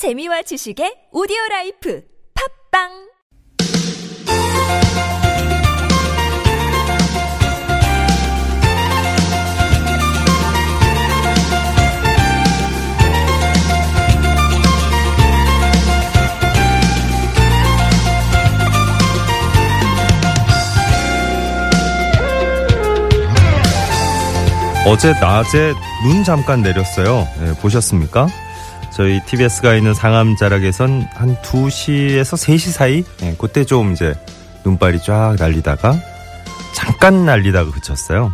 재미와 지식의 오디오 라이프 팝빵 어제 낮에 눈 잠깐 내렸어요. 네, 보셨습니까? 저희 TBS가 있는 상암 자락에선 한 2시에서 3시 사이? 네, 그때 좀 이제 눈발이 쫙 날리다가 잠깐 날리다가 그쳤어요.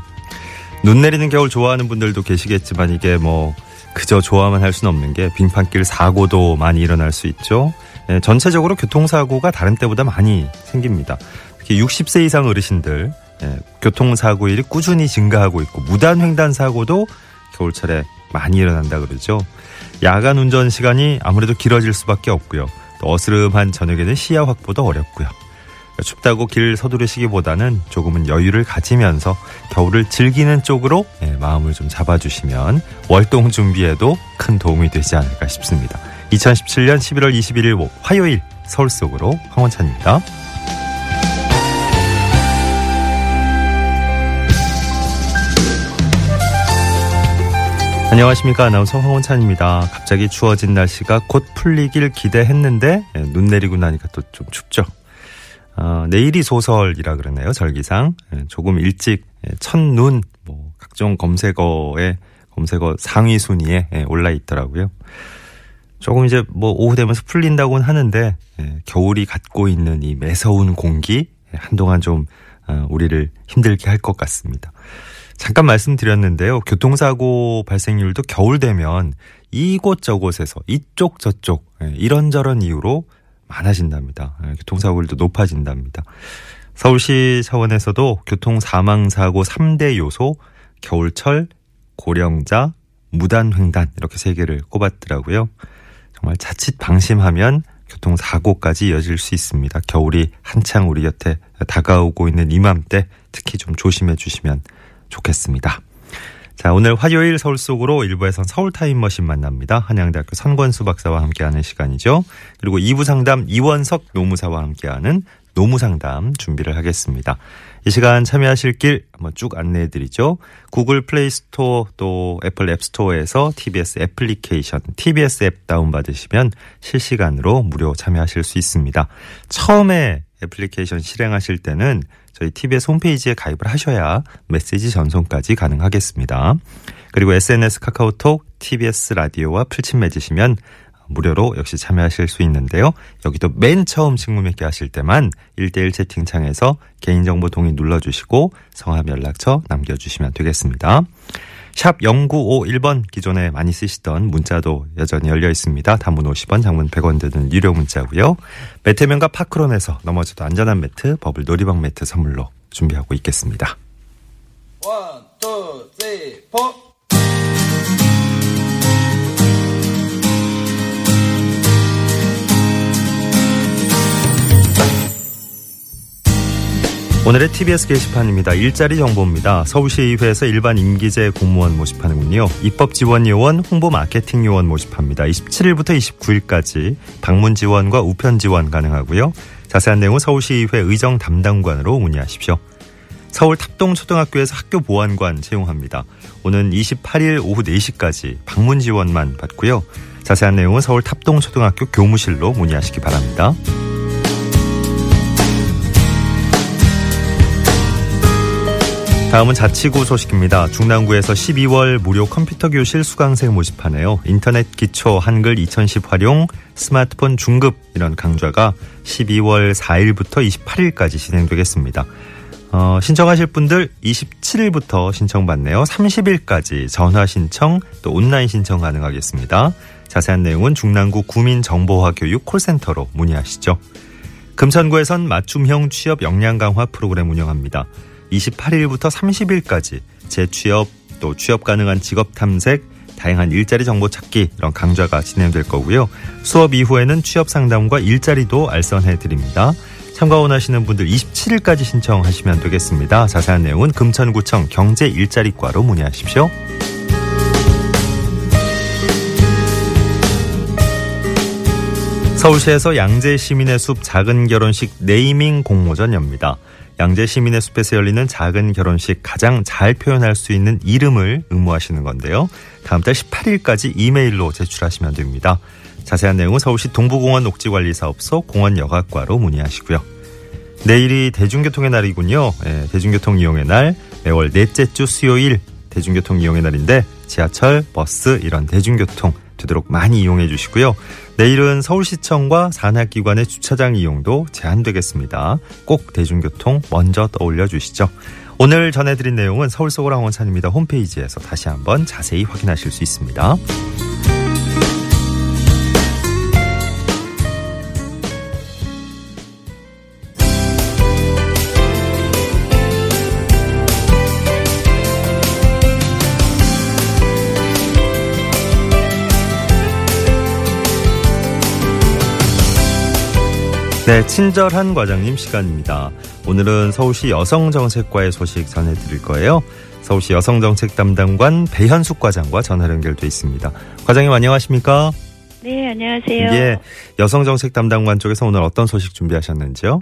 눈 내리는 겨울 좋아하는 분들도 계시겠지만 이게 뭐 그저 좋아만 할 수는 없는 게 빙판길 사고도 많이 일어날 수 있죠. 네, 전체적으로 교통사고가 다른 때보다 많이 생깁니다. 특히 60세 이상 어르신들 예, 교통사고율이 꾸준히 증가하고 있고 무단횡단 사고도 겨울철에 많이 일어난다 그러죠. 야간 운전 시간이 아무래도 길어질 수밖에 없고요. 또 어스름한 저녁에는 시야 확보도 어렵고요. 춥다고 길 서두르시기보다는 조금은 여유를 가지면서 겨울을 즐기는 쪽으로 예, 마음을 좀 잡아주시면 월동 준비에도 큰 도움이 되지 않을까 싶습니다. 2017년 11월 21일 화요일 서울 속으로 황원찬입니다. 안녕하십니까 아나운서 황원찬입니다. 갑자기 추워진 날씨가 곧 풀리길 기대했는데 예, 눈 내리고 나니까 또 좀 춥죠. 어, 내일이 소설이라 그러네요 절기상 예, 조금 일찍 예, 첫눈 뭐 각종 검색어에 검색어 상위 순위에 예, 올라 있더라고요. 조금 이제 뭐 오후 되면서 풀린다고는 하는데 예, 겨울이 갖고 있는 이 매서운 공기 예, 한동안 좀 어, 우리를 힘들게 할 것 같습니다. 잠깐 말씀드렸는데요. 교통사고 발생률도 겨울 되면 이곳저곳에서 이쪽 저쪽 예, 이런저런 이유로 많아진답니다. 예, 교통사고율도 높아진답니다. 서울시 차원에서도 교통 사망사고 3대 요소 겨울철, 고령자, 무단횡단 이렇게 세 개를 꼽았더라고요. 정말 자칫 방심하면 교통사고까지 이어질 수 있습니다. 겨울이 한창 우리 곁에 다가오고 있는 이맘때 특히 좀 조심해 주시면 좋겠습니다. 자, 오늘 화요일 서울 속으로 1부에선 서울 타임머신 만납니다. 한양대학교 선권수 박사와 함께하는 시간이죠. 그리고 2부 상담 이원석 노무사와 함께하는 노무 상담 준비를 하겠습니다. 이 시간 참여하실 길 한번 쭉 안내해 드리죠. 구글 플레이 스토어 또 애플 앱 스토어에서 TBS 애플리케이션, TBS 앱 다운받으시면 실시간으로 무료 참여하실 수 있습니다. 처음에 애플리케이션 실행하실 때는 저희 TBS 홈페이지에 가입을 하셔야 메시지 전송까지 가능하겠습니다. 그리고 SNS 카카오톡, TBS 라디오와 풀친 맺으시면 무료로 역시 참여하실 수 있는데요. 여기도 맨 처음 친구 맺기 하실 때만 1대1 채팅창에서 개인정보 동의 눌러주시고 성함 연락처 남겨주시면 되겠습니다. 샵 0951번 기존에 많이 쓰시던 문자도 여전히 열려 있습니다. 단문 50원, 장문 100원 드는 유료 문자고요. 매트면과 파크론에서 넘어져도 안전한 매트, 버블 놀이방 매트 선물로 준비하고 있겠습니다. One, two, three, four. 오늘의 TBS 게시판입니다. 일자리 정보입니다. 서울시의회에서 일반 임기제 공무원 모집하는군요. 입법 지원 요원, 홍보 마케팅 요원 모집합니다. 27일부터 29일까지 방문 지원과 우편 지원 가능하고요. 자세한 내용은 서울시의회 의정 담당관으로 문의하십시오. 서울 탑동초등학교에서 학교 보안관 채용합니다. 오는 28일 오후 4시까지 방문 지원만 받고요. 자세한 내용은 서울 탑동초등학교 교무실로 문의하시기 바랍니다. 다음은 자치구 소식입니다. 중랑구에서 12월 무료 컴퓨터 교실 수강생 모집하네요. 인터넷 기초 한글 2010 활용 스마트폰 중급 이런 강좌가 12월 4일부터 28일까지 진행되겠습니다. 어, 신청하실 분들 27일부터 신청받네요. 30일까지 전화 신청 또 온라인 신청 가능하겠습니다. 자세한 내용은 중랑구 구민정보화 교육 콜센터로 문의하시죠. 금천구에선 맞춤형 취업 역량 강화 프로그램 운영합니다. 28일부터 30일까지 재취업 또 취업 가능한 직업 탐색 다양한 일자리 정보 찾기 이런 강좌가 진행될 거고요. 수업 이후에는 취업 상담과 일자리도 알선해 드립니다. 참가 원하시는 분들 27일까지 신청하시면 되겠습니다. 자세한 내용은 금천구청 경제 일자리과로 문의하십시오. 서울시에서 양재 시민의 숲 작은 결혼식 네이밍 공모전 엽니다. 양재 시민의 숲에서 열리는 작은 결혼식 가장 잘 표현할 수 있는 이름을 응모하시는 건데요. 다음 달 18일까지 이메일로 제출하시면 됩니다. 자세한 내용은 서울시 동부공원 녹지관리사업소 공원여가과로 문의하시고요. 내일이 대중교통의 날이군요. 예, 대중교통 이용의 날, 매월 넷째 주 수요일 대중교통 이용의 날인데 지하철, 버스 이런 대중교통 되도록 많이 이용해 주시고요. 내일은 서울시청과 산하기관의 주차장 이용도 제한되겠습니다. 꼭 대중교통 먼저 떠올려 주시죠. 오늘 전해드린 내용은 서울 속으로 항원찬입니다. 홈페이지에서 다시 한번 자세히 확인하실 수 있습니다. 네, 친절한 과장님 시간입니다. 오늘은 서울시 여성정책과의 소식 전해드릴 거예요. 서울시 여성정책 담당관 배현숙 과장과 전화 연결돼 있습니다. 과장님 안녕하십니까? 네, 안녕하세요. 예, 여성정책 담당관 쪽에서 오늘 어떤 소식 준비하셨는지요?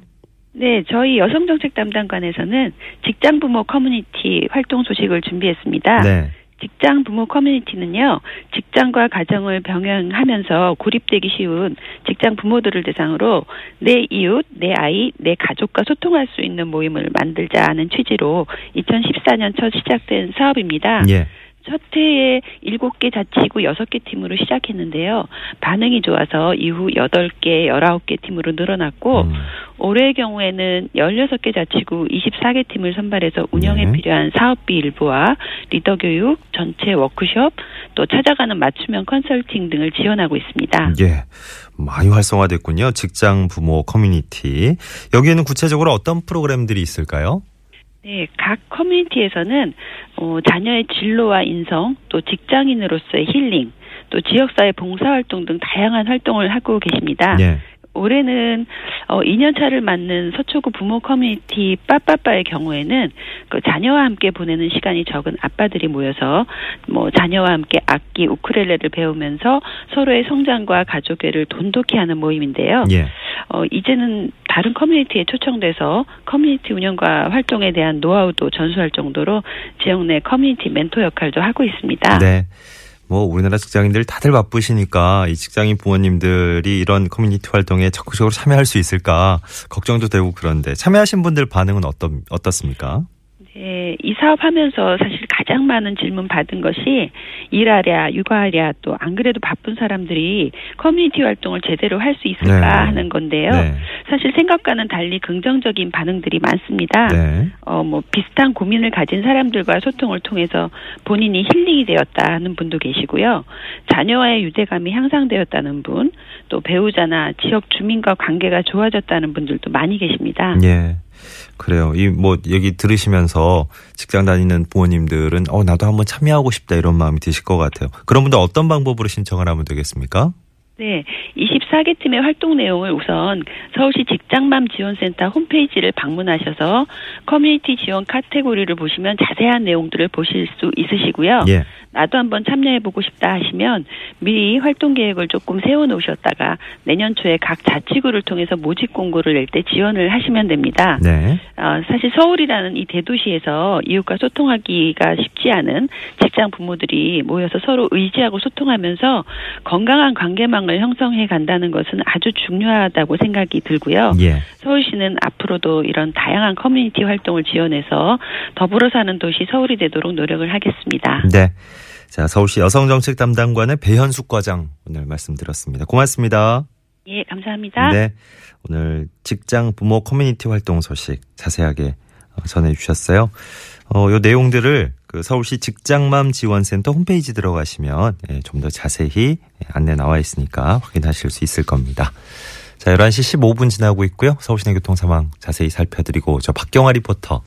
네, 저희 여성정책 담당관에서는 직장 부모 커뮤니티 활동 소식을 준비했습니다. 네. 직장 부모 커뮤니티는요, 직장과 가정을 병행하면서 고립되기 쉬운 직장 부모들을 대상으로 내 이웃, 내 아이, 내 가족과 소통할 수 있는 모임을 만들자는 취지로 2014년 첫 시작된 사업입니다. 예. 첫 해에 7개 자치구 6개 팀으로 시작했는데요. 반응이 좋아서 이후 8개, 19개 팀으로 늘어났고 음, 올해의 경우에는 16개 자치구 24개 팀을 선발해서 운영에 네. 필요한 사업비 일부와 리더 교육, 전체 워크숍, 또 찾아가는 맞춤형 컨설팅 등을 지원하고 있습니다. 예. 많이 활성화됐군요. 직장 부모 커뮤니티. 여기에는 구체적으로 어떤 프로그램들이 있을까요? 네, 각 커뮤니티에서는 어, 자녀의 진로와 인성, 또 직장인으로서의 힐링, 또 지역사회 봉사활동 등 다양한 활동을 하고 계십니다. 예. 올해는 어 2년 차를 맞는 서초구 부모 커뮤니티 빠빠빠의 경우에는 그 자녀와 함께 보내는 시간이 적은 아빠들이 모여서 뭐 자녀와 함께 악기 우쿨렐레를 배우면서 서로의 성장과 가족애를 돈독히 하는 모임인데요. 예. 어 이제는 다른 커뮤니티에 초청돼서 커뮤니티 운영과 활동에 대한 노하우도 전수할 정도로 지역 내 커뮤니티 멘토 역할도 하고 있습니다. 네. 뭐 우리나라 직장인들 다들 바쁘시니까 이 직장인 부모님들이 이런 커뮤니티 활동에 적극적으로 참여할 수 있을까 걱정도 되고 그런데 참여하신 분들 반응은 어떻 어떻습니까? 네, 이 사업 하면서 사실 가장 많은 질문 받은 것이 일하랴, 육아하랴, 또 안 그래도 바쁜 사람들이 커뮤니티 활동을 제대로 할 수 있을까 네. 하는 건데요. 네. 사실 생각과는 달리 긍정적인 반응들이 많습니다. 네. 어, 뭐, 비슷한 고민을 가진 사람들과 소통을 통해서 본인이 힐링이 되었다는 분도 계시고요. 자녀와의 유대감이 향상되었다는 분, 또 배우자나 지역 주민과 관계가 좋아졌다는 분들도 많이 계십니다. 예. 그래요. 이뭐 얘기 들으시면서 직장 다니는 부모님들은 어 나도 한번 참여하고 싶다 이런 마음이 드실 것 같아요. 그런 분들 어떤 방법으로 신청을 하면 되겠습니까? 네, 24개 팀의 활동 내용을 우선 서울시 직장맘 지원센터 홈페이지를 방문하셔서 커뮤니티 지원 카테고리를 보시면 자세한 내용들을 보실 수 있으시고요. 예. 나도 한번 참여해보고 싶다 하시면 미리 활동 계획을 조금 세워놓으셨다가 내년 초에 각 자치구를 통해서 모집 공고를 낼 때 지원을 하시면 됩니다. 네. 어, 사실 서울이라는 이 대도시에서 이웃과 소통하기가 쉽지 않은 직장 부모들이 모여서 서로 의지하고 소통하면서 건강한 관계망을 형성해 간다는 것은 아주 중요하다고 생각이 들고요. 예. 서울시는 앞으로도 이런 다양한 커뮤니티 활동을 지원해서 더불어 사는 도시 서울이 되도록 노력을 하겠습니다. 네. 자, 서울시 여성정책 담당관의 배현숙 과장 오늘 말씀 들었습니다. 고맙습니다. 예, 감사합니다. 네. 오늘 직장 부모 커뮤니티 활동 소식 자세하게 어, 전해주셨어요. 어, 요 내용들을 그 서울시 직장맘 지원센터 홈페이지 들어가시면 예, 좀더 자세히 안내 나와 있으니까 확인하실 수 있을 겁니다. 자, 11시 15분 지나고 있고요. 서울시내 교통 상황 자세히 살펴드리고 저 박경화 리포터.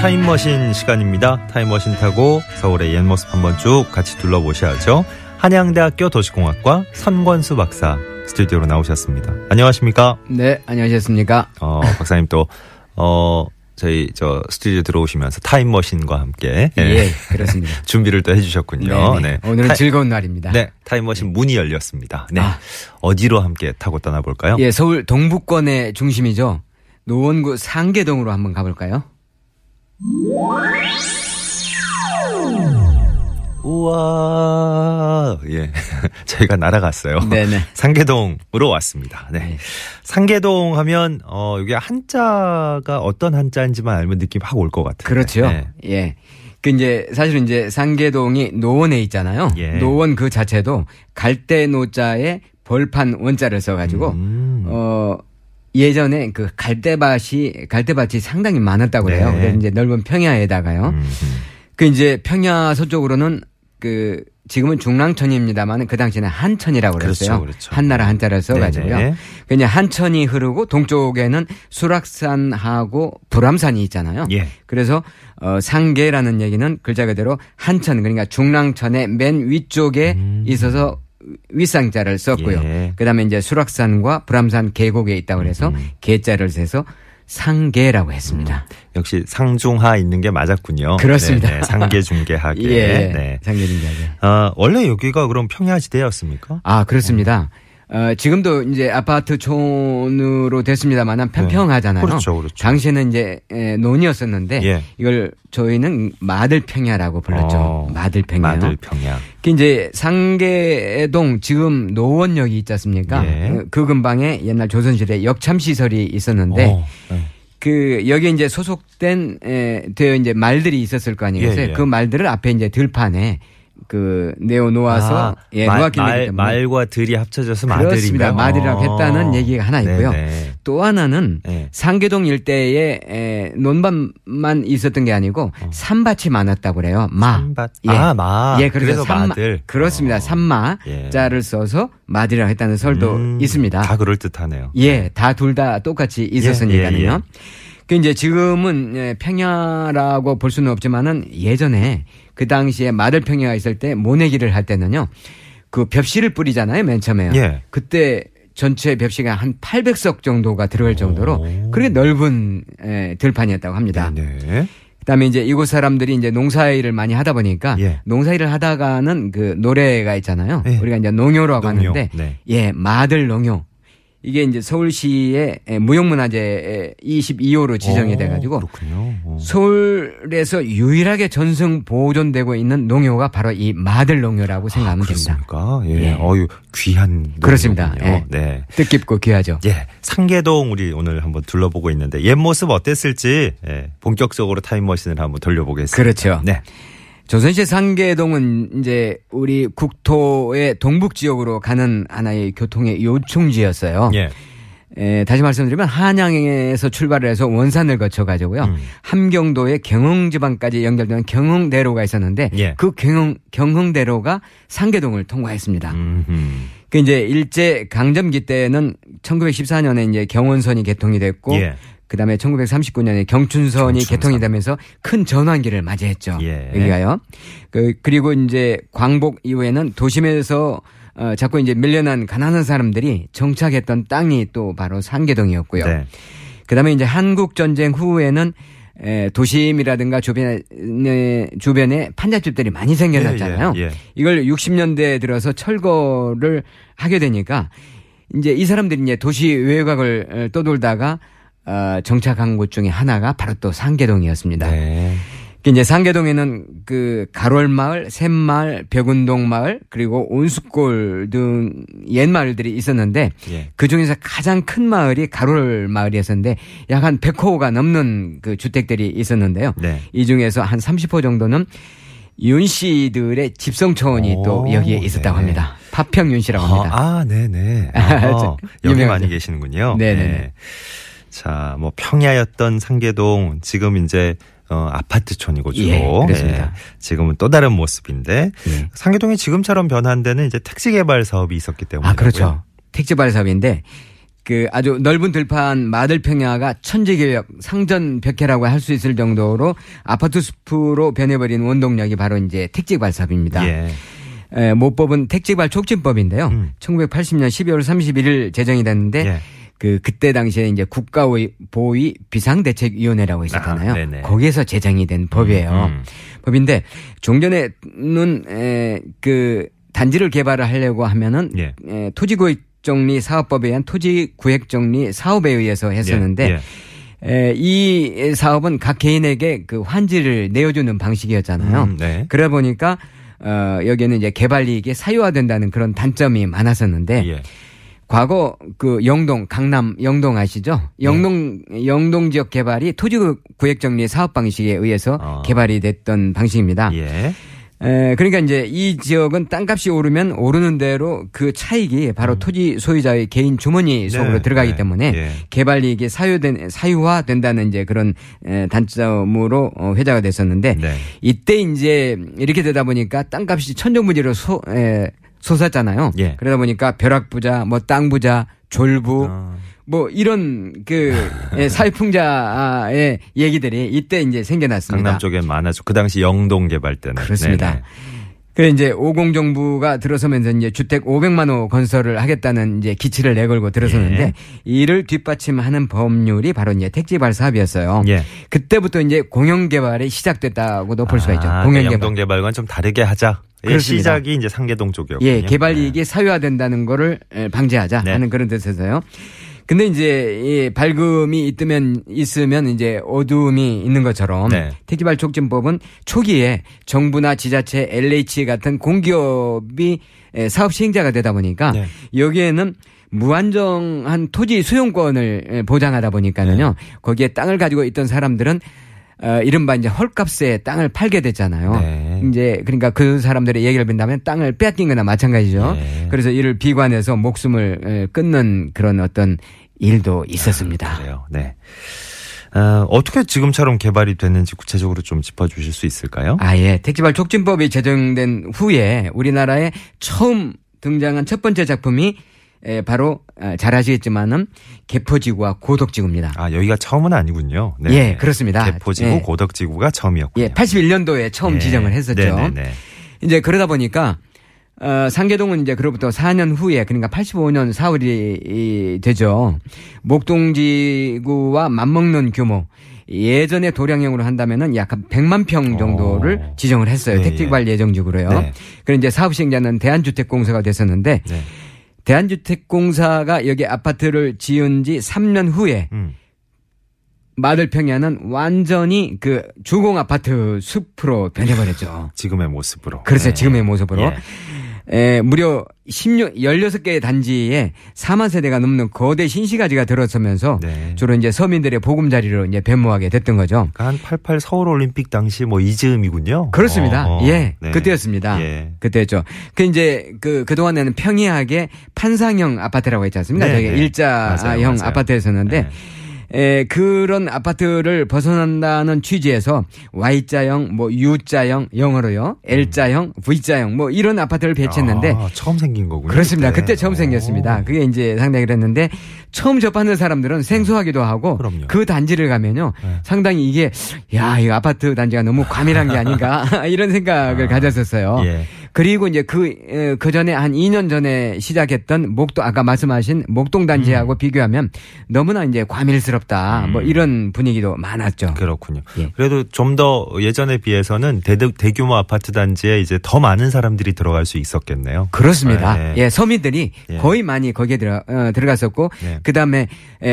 타임머신 시간입니다. 타임머신 타고 서울의 옛 모습 한번 쭉 같이 둘러보셔야죠. 한양대학교 도시공학과 선권수 박사 스튜디오로 나오셨습니다. 안녕하십니까? 네, 안녕하셨습니까? 어, 박사님 또, 어, 저희 저 스튜디오 들어오시면서 타임머신과 함께 예, 그렇습니다. 준비를 또 해주셨군요. 네네. 오늘은 타- 즐거운 날입니다. 네, 타임머신 문이 열렸습니다. 네, 아. 어디로 함께 타고 떠나볼까요? 예, 서울 동북권의 중심이죠. 노원구 상계동으로 한번 가볼까요? 우와, 예, 저희가 날아갔어요. 네네. 상계동으로 왔습니다. 네. 네. 상계동 하면 어 이게 한자가 어떤 한자인지만 알면 느낌 확 올 것 같아요. 그렇죠. 네. 예. 그 이제 사실은 이제 상계동이 노원에 있잖아요. 예. 노원 그 자체도 갈대 노자에 벌판 원자를 써가지고 음. 어 예전에 그 갈대밭이 갈대밭이 상당히 많았다고 그래요. 네. 그래서 이제 넓은 평야에다가요. 음, 음. 그 이제 평야 서쪽으로는 그 지금은 중랑천입니다만 그 당시에는 한천이라고 그랬어요. 그렇죠, 그렇죠. 한나라 한자를 써가지고요. 네네. 그냥 한천이 흐르고 동쪽에는 수락산하고 불암산이 있잖아요. 예. 그래서 어, 상계라는 얘기는 글자 그대로 한천 그러니까 중랑천의 맨 위쪽에 있어서 윗상자를 썼고요. 음. 예. 그다음에 이제 수락산과 불암산 계곡에 있다고 그래서 음. 계자를 세서 상계라고 했습니다. 역시 상중하 있는 게 맞았군요. 그렇습니다. 네네, 상계 중계하게. 예, 네. 상계 중계하게. 아, 원래 여기가 그럼 평야지대였습니까? 아 그렇습니다. 어, 지금도 이제 아파트촌으로 됐습니다만은 평평하잖아요. 그렇죠, 그렇죠. 당시에는 이제 에, 논이었었는데 예. 이걸 저희는 마들평야라고 불렀죠. 어, 마들평야. 마들평야. 그 이제 상계동 지금 노원역이 있지 않습니까? 예. 어, 그 근방에 옛날 조선시대 역참 시설이 있었는데 어, 네. 그 여기 이제 소속된 에, 되어 이제 말들이 있었을 거 아니겠어요? 예, 예. 그 말들을 앞에 이제 들판에 그 내어 놓아서 아, 예, 말, 놓았기 말, 때문에 말과 들이 합쳐져서 그렇습니다. 마들이라고 어. 했다는 얘기가 하나 있고요. 네네. 또 하나는 네. 상계동 일대에 에, 논밭만 있었던 게 아니고 산밭이 많았다고 그래요. 마. 어. 산밭. 아, 마. 예, 그래서, 그래서 산마. 마들. 그렇습니다. 어. 산마자를 써서 마들이라고 했다는 설도 음, 있습니다. 다 그럴 듯하네요. 예, 다 둘 다 똑같이 예, 있었으니까요. 예, 예. 그 이제 지금은 예, 평야라고 볼 수는 없지만은 예전에 그 당시에 마들 평야가 있을 때 모내기를 할 때는요. 그 벽실을 뿌리잖아요, 맨 처음에요. 예. 그때 전체 벽시가 한 800석 정도가 들어갈 정도로 오. 그렇게 넓은 에, 들판이었다고 합니다. 네. 그다음에 이제 이곳 사람들이 이제 농사일을 많이 하다 보니까 예. 농사일을 하다가는 그 노래가 있잖아요. 예. 우리가 이제 농요라고 농요. 하는데 네. 예, 마들 농요. 이게 이제 서울시의 에, 무형문화재 22호로 지정이 어, 돼 가지고 그렇군요. 어. 서울에서 유일하게 전승 보존되고 있는 농요가 바로 이 마들 농요라고 생각하면 됩니다. 그렇습니까? 예. 예. 어유 귀한 그렇습니다. 예. 네. 뜻깊고 귀하죠. 예, 상계동 우리 오늘 한번 둘러보고 있는데 옛 모습 어땠을지 예, 본격적으로 타임머신을 한번 돌려보겠습니다. 그렇죠. 네. 조선시 상계동은 이제 우리 국토의 동북 지역으로 가는 하나의 교통의 요충지였어요. 예. 에, 다시 말씀드리면 한양에서 출발을 해서 원산을 거쳐 가지고요. 음. 함경도의 경흥지방까지 연결되는 경흥대로가 있었는데 예. 그 경흥 경흥대로가 상계동을 통과했습니다. 음흠. 그 이제 일제 강점기 때는 1914년에 이제 경원선이 개통이 됐고 예. 그다음에 1939년에 경춘선이 경춘선. 개통이 되면서 큰 전환기를 맞이했죠. 예. 여기가요. 그 그리고 이제 광복 이후에는 도심에서 어, 자꾸 이제 밀려난 가난한 사람들이 정착했던 땅이 또 바로 상계동이었고요. 네. 그다음에 이제 한국 전쟁 후에는 에, 도심이라든가 주변에 주변에 판잣집들이 많이 생겨났잖아요. 예, 예, 예. 이걸 60년대에 들어서 철거를 하게 되니까 이제 이 사람들이 이제 도시 외곽을 어, 떠돌다가 어, 정착한 곳 중에 하나가 바로 또 상계동이었습니다. 네. 그 이제 상계동에는 그 가롤마을, 샘마을, 벽운동마을 그리고 온숫골 등 옛 마을들이 있었는데 예. 그 중에서 가장 큰 마을이 가롤마을이었는데 약 한 100호가 넘는 그 주택들이 있었는데요. 네. 이 중에서 한 30호 정도는 윤 씨들의 집성촌이 또 오, 여기에 있었다고 네. 합니다. 파평윤 씨라고 합니다. 아, 아, 네네. 아, 아, 유명하죠. 많이 계시는군요. 네네 네. 네. 자, 뭐 평야였던 상계동 지금 이제 어, 아파트촌이고 주로 예, 그렇습니다. 예, 지금은 또 다른 모습인데 예. 상계동이 지금처럼 변한 데는 이제 택지 개발 사업이 있었기 때문에 아, 그렇죠. 택지발 사업인데 그 아주 넓은 들판 마들평야가 천지개혁 상전 벽해라고 할 수 있을 정도로 아파트 숲으로 변해버린 원동력이 바로 이제 택지발 사업입니다. 예. 에, 모법은 택지발 촉진법인데요. 음. 1980년 12월 31일 제정이 됐는데 예. 그 그때 당시에 이제 국가보위 비상대책위원회라고 있었잖아요. 아. 거기에서 제정이 된 법이에요. 음. 법인데 종전에는 에, 그 단지를 개발을 하려고 하면은 예. 에, 토지구획 정리 사업법에 의한 토지 구획 정리 사업에 의해서 했었는데 예, 예. 에, 이 사업은 각 개인에게 그 환지를 내어주는 방식이었잖아요. 음, 네. 그러다 보니까 어, 여기에는 이제 개발 이익이 사유화된다는 그런 단점이 많았었는데 예. 과거 그 영동 강남 영동 아시죠? 영동 영동 지역 개발이 토지 구획 정리 사업 방식에 의해서 어. 개발이 됐던 방식입니다. 예. 에, 그러니까 이제 이 지역은 땅값이 오르면 오르는 대로 그 차익이 바로 토지 소유자의 개인 주머니 속으로 음. 네, 들어가기 네, 때문에 예. 개발 이익이 사유된 사유화 된다는 이제 그런 에, 단점으로 어, 회자가 됐었는데 네. 이때 이제 이렇게 되다 보니까 땅값이 천정부지로 소, 에, 솟았잖아요. 예. 그러다 보니까 벼락부자, 뭐 땅부자, 졸부, 어. 뭐 이런 그 예, 사회풍자의 얘기들이 이때 이제 생겨났습니다. 강남 쪽에 많아죠. 그 당시 영동 개발 때는. 그렇습니다. 네네. 그래 이제 50 정부가 들어서면서 이제 주택 500만 호 건설을 하겠다는 이제 기치를 내걸고 들어섰는데 예. 이를 뒷받침하는 법률이 바로 이제 택지 발 사업이었어요. 예. 그때부터 이제 공영 개발이 시작됐다고도 볼 수가 있죠. 아, 공영 개발. 영동 개발과는 좀 다르게 하자. 예, 그렇습니다. 시작이 이제 상계동 쪽이었군요. 예, 개발 네. 이익이 사유화된다는 거를 에, 방지하자 네. 하는 그런 뜻에서요. 근데 이제 이 밝음이 있으면 있으면 이제 어두움이 있는 것처럼 네. 택지발 촉진법은 초기에 정부나 지자체, LH 같은 공기업이 에, 사업 시행자가 되다 보니까 네. 여기에는 무한정한 토지 수용권을 에, 보장하다 보니까는요. 네. 거기에 땅을 가지고 있던 사람들은 어, 이른바 이제 헐값에 땅을 팔게 됐잖아요. 네. 이제 그러니까 그 사람들의 얘기를 빈다면 땅을 빼앗긴 거나 마찬가지죠. 네. 그래서 이를 비관해서 목숨을 에, 끊는 그런 어떤 일도 있었습니다. 그래요. 네. 어, 어떻게 지금처럼 개발이 됐는지 구체적으로 좀 짚어주실 수 있을까요? 아, 예. 택지발 촉진법이 제정된 후에 우리나라에 처음 등장한 첫 번째 작품이 에, 바로 아, 잘 아시겠지만은 개포지구와 고덕지구입니다. 아, 여기가 처음은 아니군요. 네. 예, 그렇습니다. 개포지구, 예. 고덕지구가 처음이었군요. 예, 81년도에 처음 예. 지정을 했었죠. 네네네. 이제 그러다 보니까 어, 상계동은 이제 그로부터 4년 후에 그러니까 85년 4월이 되죠. 목동지구와 맞먹는 규모. 예전에 도량형으로 한다면은 약 한 100만 평 정도를 어. 지정을 했어요. 네, 택지개발 예 정지구로요. 네. 그리고 이제 사업 시행자는 대한주택공사가 됐었는데 네. 대한주택공사가 여기 아파트를 지은 지 3년 후에 음. 마들평야는 완전히 그 주공 아파트 숲으로 변해버렸죠. 지금의 모습으로. 그렇죠. 네. 지금의 모습으로. 예. 에, 무려 16, 16개의 단지에 4만 세대가 넘는 거대 신시가지가 들어서면서 네. 주로 이제 서민들의 보금자리로 이제 변모하게 됐던 거죠. 그러니까 한88 서울 올림픽 당시 뭐 이즈음이군요. 그렇습니다. 어, 어. 예. 네. 그때였습니다. 예. 그때였죠. 그 이제 그, 그동안에는 평이하게 판상형 아파트라고 했지 않습니까? 네, 저희 네. 일자형. 아파트였었는데 네. 에, 그런 아파트를 벗어난다는 취지에서 Y자형, 뭐 U자형, 영어로요, L자형, V자형, 뭐 이런 아파트를 배치했는데 아, 처음 생긴 거군요. 그렇습니다. 그때 처음 어. 생겼습니다. 그게 이제 상당히 그랬는데 처음 접하는 사람들은 생소하기도 하고 그럼요. 그 단지를 가면요 네. 상당히 이게 야, 이 아파트 단지가 너무 과밀한 게 아닌가 이런 생각을 아, 가졌었어요. 예. 그리고 이제 그, 에, 그 전에 한 2년 전에 시작했던 목동, 아까 말씀하신 목동 단지하고 비교하면 너무나 이제 과밀스럽다. 뭐 음. 이런 분위기도 많았죠. 그렇군요. 예. 그래도 좀 더 예전에 비해서는 대, 대규모 아파트 단지에 이제 더 많은 사람들이 들어갈 수 있었겠네요. 그렇습니다. 네. 예, 서민들이 예. 거의 많이 거기에 들어, 어, 들어갔었고, 예. 그 다음에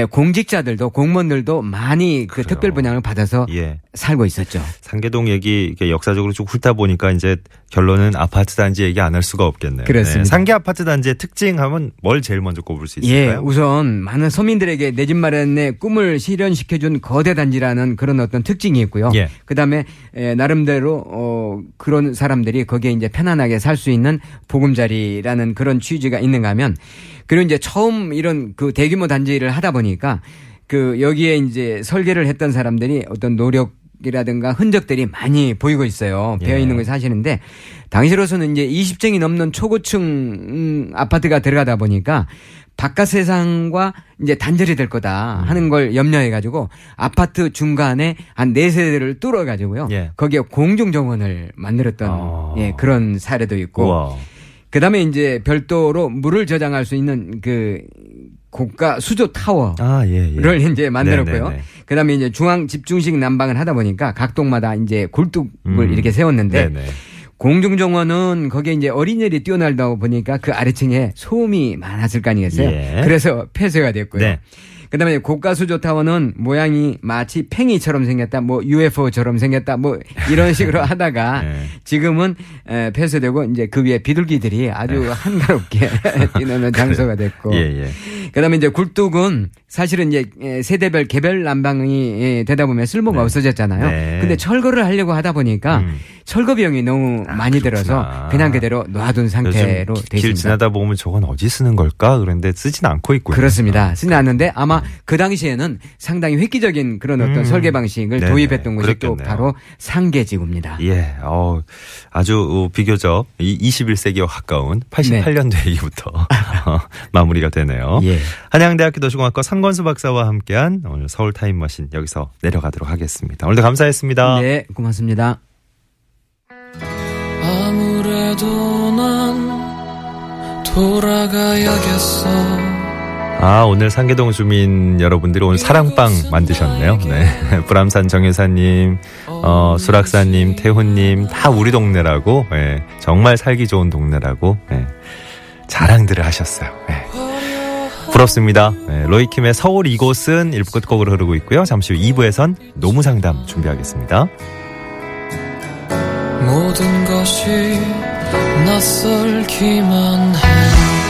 공직자들도 공무원들도 많이 그 그래요. 특별 분양을 받아서 예. 살고 있었죠. 상계동 얘기 역사적으로 쭉 훑다 보니까 이제 결론은 아파트 단지 얘기 안 할 수가 없겠네요. 그렇습니다. 상계 아파트 단지의 특징하면 뭘 제일 먼저 꼽을 수 예, 있을까요? 우선 많은 서민들에게 내 집 마련의 꿈을 실현시켜준 거대 단지라는 그런 어떤 특징이 있고요. 예. 그다음에 에, 나름대로 어 그런 사람들이 거기에 이제 편안하게 살 수 있는 보금자리라는 그런 취지가 있는가 하면 그리고 이제 처음 이런 그 대규모 단지를 하다 보니까 그 여기에 이제 설계를 했던 사람들이 어떤 노력 이라든가 흔적들이 많이 보이고 있어요. 예. 배어 있는 걸 사시는데 당시로서는 이제 20층이 넘는 초고층 음, 아파트가 들어가다 보니까 바깥 세상과 이제 단절이 될 거다 하는 걸 염려해 가지고 아파트 중간에 한 네 세대를 뚫어 가지고요. 예. 거기에 공중 정원을 만들었던 아. 예, 그런 사례도 있고 우와. 그다음에 이제 별도로 물을 저장할 수 있는 그 고가 수조 타워. 아, 예, 예. 를 이제 만들었고요. 네네네. 그다음에 이제 중앙 집중식 난방을 하다 보니까 각 동마다 이제 골뚝을 음. 이렇게 세웠는데 네네. 공중정원은 거기에 이제 어린이들이 뛰어날다 보니까 그 아래층에 소음이 많았을 거 아니겠어요? 예. 그래서 폐쇄가 됐고요. 네. 그다음에 고가 수 조 타워는 모양이 마치 팽이처럼 생겼다, 뭐 UFO처럼 생겼다, 뭐 이런 식으로 하다가 네. 지금은 에, 폐쇄되고 이제 그 위에 비둘기들이 아주 한가롭게 뛰노는 장소가 됐고. 예, 예. 그다음에 이제 굴뚝은 사실은 이제 에, 세대별 개별 난방이 에, 되다 보면 쓸모가 네. 없어졌잖아요. 네. 근데 철거를 하려고 하다 보니까 음. 철거 비용이 너무 아, 많이 그렇구나. 들어서 그냥 그대로 놔둔 상태로 요즘 돼길 있습니다. 지나다 보면 저건 어디 쓰는 걸까? 그런데 쓰진 않고 있고요. 그렇습니다. 쓰지 않는데 아마 그 당시에는 상당히 획기적인 그런 어떤 음. 설계 방식을 네네. 도입했던 곳이 또 그랬겠네요. 바로 상계지구입니다. 예, 어, 아주 어, 비교적 이 21세기와 가까운 88년도 얘기부터 어, 마무리가 되네요. 예. 한양대학교 도시공학과 상건수 박사와 함께한 오늘 서울 타임머신 여기서 내려가도록 하겠습니다. 오늘도 감사했습니다. 네, 고맙습니다. 아무래도 난 돌아가야겠어 아, 오늘 상계동 주민 여러분들이 오늘 사랑빵 만드셨네요. 네. 불암산 정유사님, 어, 수락사님, 태훈님, 다 우리 동네라고, 예, 정말 살기 좋은 동네라고, 예, 자랑들을 하셨어요. 예. 부럽습니다. 예, 로이킴의 서울 이곳은 1부 끝곡으로 흐르고 있고요. 잠시 후 2부에선 노무상담 준비하겠습니다. 모든 것이 낯설기만 해